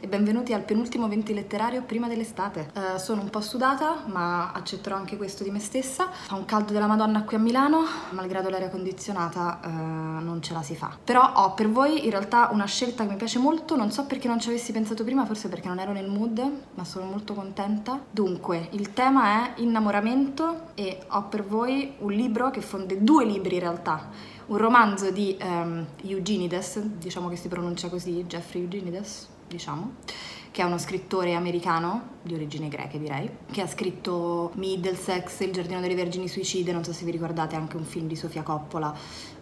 E benvenuti al penultimo venti letterario prima dell'estate. Uh, sono un po' sudata, ma accetterò anche questo di me stessa. Fa un caldo della Madonna qui a Milano, malgrado l'aria condizionata uh, non ce la si fa. Però ho per voi in realtà una scelta che mi piace molto, non so perché non ci avessi pensato prima, forse perché non ero nel mood, ma sono molto contenta. Dunque, il tema è innamoramento e ho per voi un libro che fonde due libri in realtà un romanzo di um, Eugenides, diciamo che si pronuncia così, Jeffrey Eugenides, diciamo, che è uno scrittore americano, di origini greche direi, che ha scritto Middlesex, Il giardino delle vergini suicide, non so se vi ricordate anche un film di Sofia Coppola,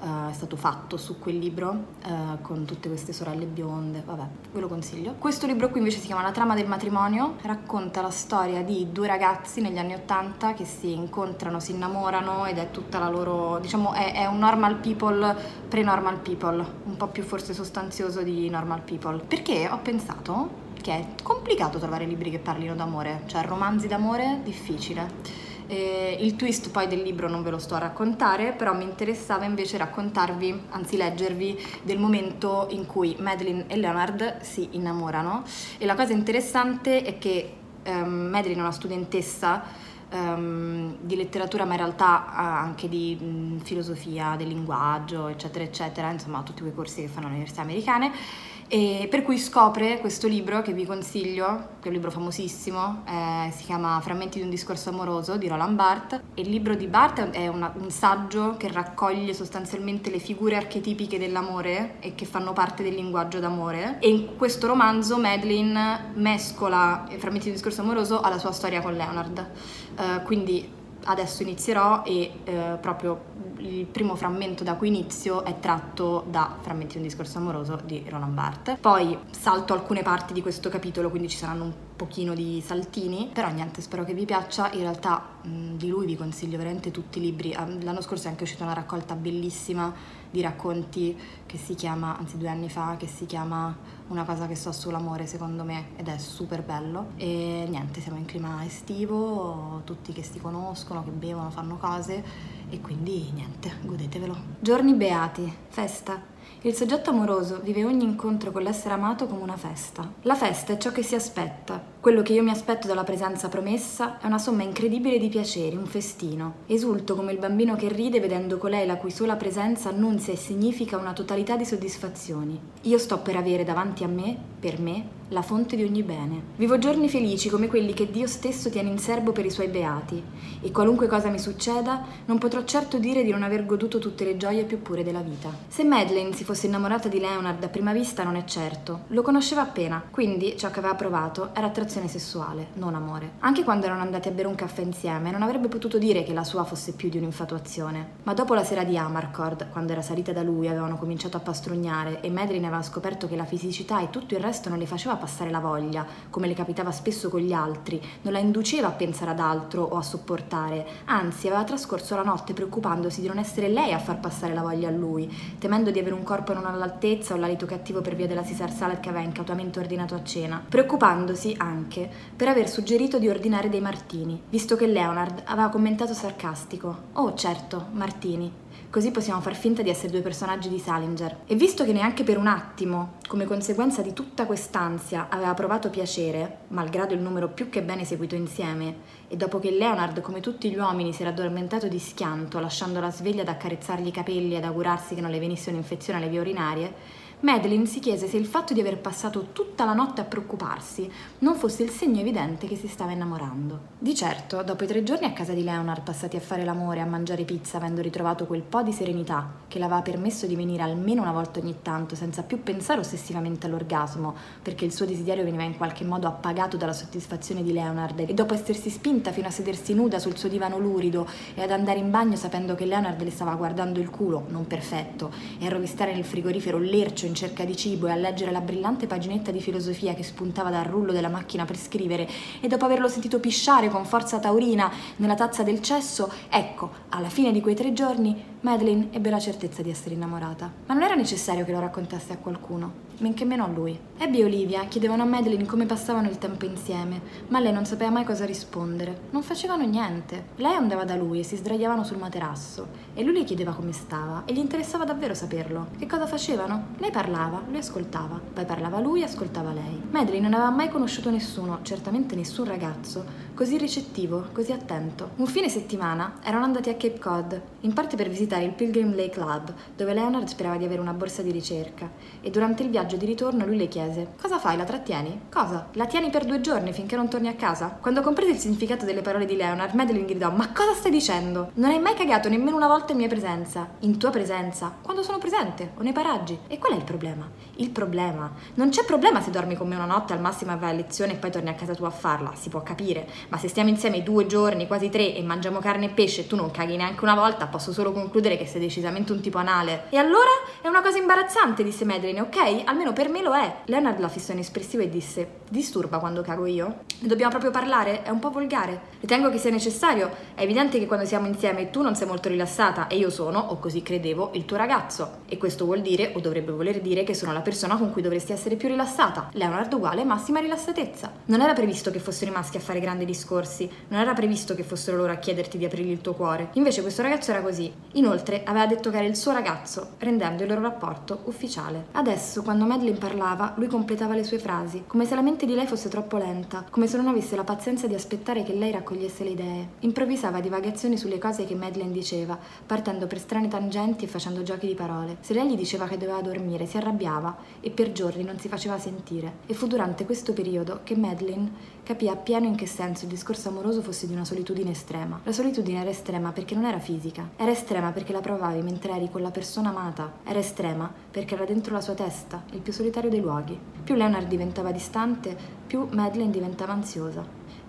uh, è stato fatto su quel libro uh, con tutte queste sorelle bionde, vabbè, ve lo consiglio. Questo libro qui invece si chiama La trama del matrimonio, racconta la storia di due ragazzi negli anni Ottanta che si incontrano, si innamorano ed è tutta la loro, diciamo, è, è un normal people pre-normal people, un po' più forse sostanzioso di normal people. Perché ho pensato che è complicato trovare libri che parlino d'amore, cioè romanzi d'amore difficile. Eh, il twist poi del libro non ve lo sto a raccontare, però mi interessava invece raccontarvi, anzi leggervi, del momento in cui Madeline e Leonard si innamorano. E la cosa interessante è che um, Madeline è una studentessa um, di letteratura, ma in realtà anche di mh, filosofia del linguaggio, eccetera, eccetera, insomma tutti quei corsi che fanno le università americane e per cui scopre questo libro che vi consiglio, che è un libro famosissimo, eh, si chiama Frammenti di un discorso amoroso di Roland Barthes. Il libro di Barthes è una, un saggio che raccoglie sostanzialmente le figure archetipiche dell'amore e che fanno parte del linguaggio d'amore. E in questo romanzo Madeline mescola Frammenti di un discorso amoroso alla sua storia con Leonard. Uh, quindi adesso inizierò e eh, proprio il primo frammento da cui inizio è tratto da Frammenti di un discorso amoroso di Roland Barthes. Poi salto alcune parti di questo capitolo, quindi ci saranno un pochino di saltini, però niente, spero che vi piaccia. In realtà mh, di lui vi consiglio veramente tutti i libri. L'anno scorso è anche uscita una raccolta bellissima di racconti che si chiama, anzi due anni fa, che si chiama Una cosa che so sull'amore secondo me ed è super bello. E niente, siamo in clima estivo, tutti che si conoscono, che bevono, fanno cose e quindi niente, godetevelo. Giorni beati, festa. Il soggetto amoroso vive ogni incontro con l'essere amato come una festa. La festa è ciò che si aspetta. Quello che io mi aspetto dalla presenza promessa è una somma incredibile di piaceri, un festino. Esulto come il bambino che ride vedendo colei la cui sola presenza annunzia e significa una totalità di soddisfazioni. Io sto per avere davanti a me, per me, la fonte di ogni bene. Vivo giorni felici come quelli che Dio stesso tiene in serbo per i suoi beati, e qualunque cosa mi succeda, non potrò certo dire di non aver goduto tutte le gioie più pure della vita. Se Madeleine si fosse innamorata di Leonard a prima vista non è certo, lo conosceva appena, quindi ciò che aveva provato era attrazione sessuale, non amore. Anche quando erano andati a bere un caffè insieme, non avrebbe potuto dire che la sua fosse più di un'infatuazione. Ma dopo la sera di Amarcord, quando era salita da lui, avevano cominciato a pastrugnare e Madeleine aveva scoperto che la fisicità e tutto il resto non le faceva passare la voglia, come le capitava spesso con gli altri, non la induceva a pensare ad altro o a sopportare, anzi aveva trascorso la notte preoccupandosi di non essere lei a far passare la voglia a lui, temendo di avere un corpo non all'altezza o l'alito cattivo per via della Caesar salad che aveva incautamente ordinato a cena, preoccupandosi anche per aver suggerito di ordinare dei martini, visto che Leonard aveva commentato sarcastico: "Oh, certo, martini". Così possiamo far finta di essere due personaggi di Salinger. E visto che neanche per un attimo, come conseguenza di tutta quest'ansia, aveva provato piacere, malgrado il numero più che bene seguito insieme, e dopo che Leonard, come tutti gli uomini, si era addormentato di schianto, lasciando la sveglia ad accarezzargli i capelli e ad augurarsi che non le venisse un'infezione alle vie urinarie, Madeline si chiese se il fatto di aver passato tutta la notte a preoccuparsi non fosse il segno evidente che si stava innamorando. Di certo, dopo i tre giorni a casa di Leonard passati a fare l'amore e a mangiare pizza, avendo ritrovato quel po' di serenità che le aveva permesso di venire almeno una volta ogni tanto senza più pensare ossessivamente all'orgasmo, perché il suo desiderio veniva in qualche modo appagato dalla soddisfazione di Leonard, e dopo essersi spinta fino a sedersi nuda sul suo divano lurido e ad andare in bagno sapendo che Leonard le stava guardando il culo, non perfetto, e a rovistare nel frigorifero lercio in cerca di cibo e a leggere la brillante paginetta di filosofia che spuntava dal rullo della macchina per scrivere. E dopo averlo sentito pisciare con forza taurina nella tazza del cesso, ecco, alla fine di quei tre giorni, Madeline ebbe la certezza di essere innamorata. Ma non era necessario che lo raccontasse a qualcuno men che meno a lui. Abby e Olivia chiedevano a Madeline come passavano il tempo insieme, ma lei non sapeva mai cosa rispondere. Non facevano niente. Lei andava da lui e si sdraiavano sul materasso, e lui le chiedeva come stava, e gli interessava davvero saperlo. Che cosa facevano? Lei parlava, lui ascoltava, poi parlava lui e ascoltava lei. Madeline non aveva mai conosciuto nessuno, certamente nessun ragazzo, così ricettivo, così attento. Un fine settimana erano andati a Cape Cod, in parte per visitare il Pilgrim Lake Club, dove Leonard sperava di avere una borsa di ricerca, e durante il viaggio di ritorno lui le chiese: Cosa fai? La trattieni? Cosa? La tieni per due giorni finché non torni a casa? Quando comprese il significato delle parole di Leonard, Madeline gridò: Ma cosa stai dicendo? Non hai mai cagato nemmeno una volta in mia presenza. In tua presenza? Quando sono presente? O nei paraggi? E qual è il problema? Il problema. Non c'è problema se dormi con me una notte, al massimo vai a lezione e poi torni a casa tu a farla. Si può capire. Ma se stiamo insieme due giorni, quasi tre, e mangiamo carne e pesce e tu non caghi neanche una volta, posso solo concludere che sei decisamente un tipo anale. E allora? È una cosa imbarazzante, disse Madeline, ok? almeno per me lo è. Leonard la fissò inespressivo e disse: Disturba quando cago io? Ne dobbiamo proprio parlare? È un po' volgare. Ritengo che sia necessario. È evidente che quando siamo insieme tu non sei molto rilassata e io sono, o così credevo, il tuo ragazzo. E questo vuol dire, o dovrebbe voler dire, che sono la persona con cui dovresti essere più rilassata. Leonard uguale massima rilassatezza. Non era previsto che fossero i maschi a fare grandi discorsi, non era previsto che fossero loro a chiederti di aprirgli il tuo cuore. Invece questo ragazzo era così. Inoltre aveva detto che era il suo ragazzo, rendendo il loro rapporto ufficiale. Adesso, quando Madeline parlava, lui completava le sue frasi, come se la mente di lei fosse troppo lenta, come se non avesse la pazienza di aspettare che lei raccogliesse le idee. Improvvisava divagazioni sulle cose che Madeleine diceva, partendo per strane tangenti e facendo giochi di parole. Se lei gli diceva che doveva dormire, si arrabbiava e per giorni non si faceva sentire. E fu durante questo periodo che Madeleine capì appieno in che senso il discorso amoroso fosse di una solitudine estrema. La solitudine era estrema perché non era fisica, era estrema perché la provavi mentre eri con la persona amata, era estrema perché era dentro la sua testa, il più solitario dei luoghi. Più Leonard diventava distante, più Madeleine diventava ansiosa.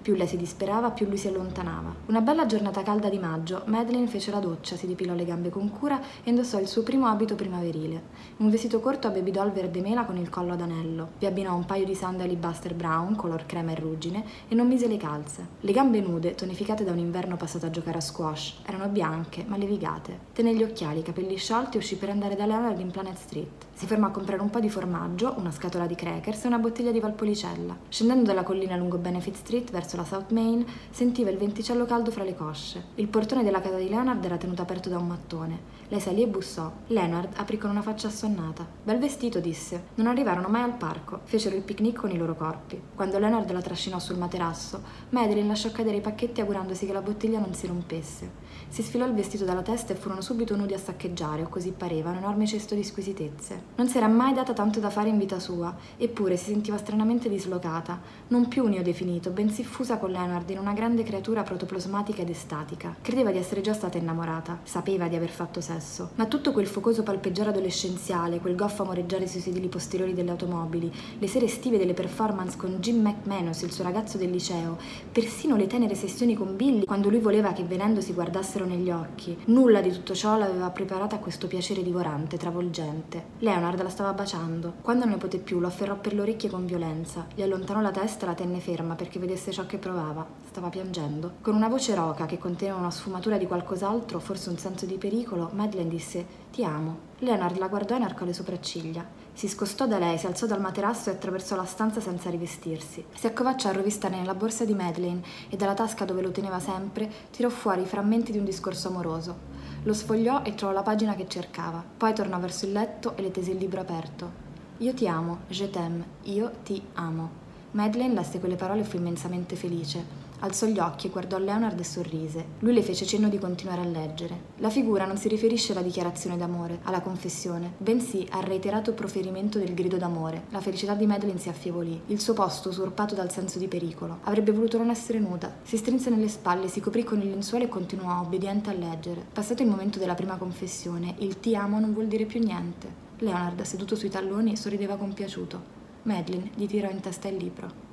Più lei si disperava, più lui si allontanava. Una bella giornata calda di maggio, Madeline fece la doccia, si depilò le gambe con cura e indossò il suo primo abito primaverile. Un vestito corto a baby doll verde mela con il collo ad anello. Vi abbinò un paio di sandali Buster Brown, color crema e ruggine, e non mise le calze. Le gambe nude, tonificate da un inverno passato a giocare a squash, erano bianche, ma levigate. Tenne gli occhiali, i capelli sciolti e uscì per andare da Leonard in Planet Street. Si fermò a comprare un po' di formaggio, una scatola di crackers e una bottiglia di Valpolicella. Scendendo dalla collina lungo Benefit Street verso la South Main, sentiva il venticello caldo fra le cosce. Il portone della casa di Leonard era tenuto aperto da un mattone. Lei salì e bussò. Leonard aprì con una faccia assonnata. Bel vestito, disse. Non arrivarono mai al parco. Fecero il picnic con i loro corpi. Quando Leonard la trascinò sul materasso, Madeline lasciò cadere i pacchetti augurandosi che la bottiglia non si rompesse. Si sfilò il vestito dalla testa e furono subito nudi a saccheggiare, o così pareva, un enorme cesto di squisitezze. Non si era mai data tanto da fare in vita sua, eppure si sentiva stranamente dislocata, non più neodefinito, bensì fusa con Leonard in una grande creatura protoplasmatica ed estatica. Credeva di essere già stata innamorata, sapeva di aver fatto sesso, ma tutto quel focoso palpeggiare adolescenziale, quel goffo amoreggiare sui sedili posteriori delle automobili, le sere estive delle performance con Jim McManus, il suo ragazzo del liceo, persino le tenere sessioni con Billy, quando lui voleva che venendo si guardasse guardassero negli occhi. Nulla di tutto ciò l'aveva preparata a questo piacere divorante, travolgente. Leonard la stava baciando. Quando non ne poté più, lo afferrò per le orecchie con violenza. Gli allontanò la testa e la tenne ferma perché vedesse ciò che provava. Stava piangendo. Con una voce roca che conteneva una sfumatura di qualcos'altro, forse un senso di pericolo, Madeleine disse: Ti amo. Leonard la guardò e inarcò le sopracciglia. Si scostò da lei, si alzò dal materasso e attraversò la stanza senza rivestirsi. Si accovacciò a rovistare nella borsa di Madeleine e dalla tasca dove lo teneva sempre tirò fuori i frammenti di un discorso amoroso. Lo sfogliò e trovò la pagina che cercava. Poi tornò verso il letto e le tese il libro aperto. Io ti amo, je t'aime, io ti amo. Madeleine lesse quelle parole e fu immensamente felice. Alzò gli occhi, guardò Leonard e sorrise. Lui le fece cenno di continuare a leggere. La figura non si riferisce alla dichiarazione d'amore, alla confessione, bensì al reiterato proferimento del grido d'amore. La felicità di Madeline si affievolì, il suo posto usurpato dal senso di pericolo. Avrebbe voluto non essere nuda. Si strinse nelle spalle, si coprì con il lenzuolo e continuò, obbediente a leggere. Passato il momento della prima confessione, il ti amo non vuol dire più niente. Leonard, seduto sui talloni, sorrideva compiaciuto. Madeline tirò in testa il libro.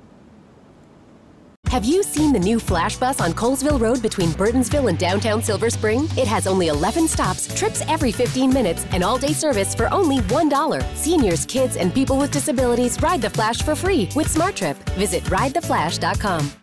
Have you seen the new Flash Bus on Colesville Road between Burtonsville and downtown Silver Spring? It has only 11 stops, trips every 15 minutes, and all day service for only $1. Seniors, kids, and people with disabilities ride the Flash for free with SmartTrip. Visit ridetheflash.com.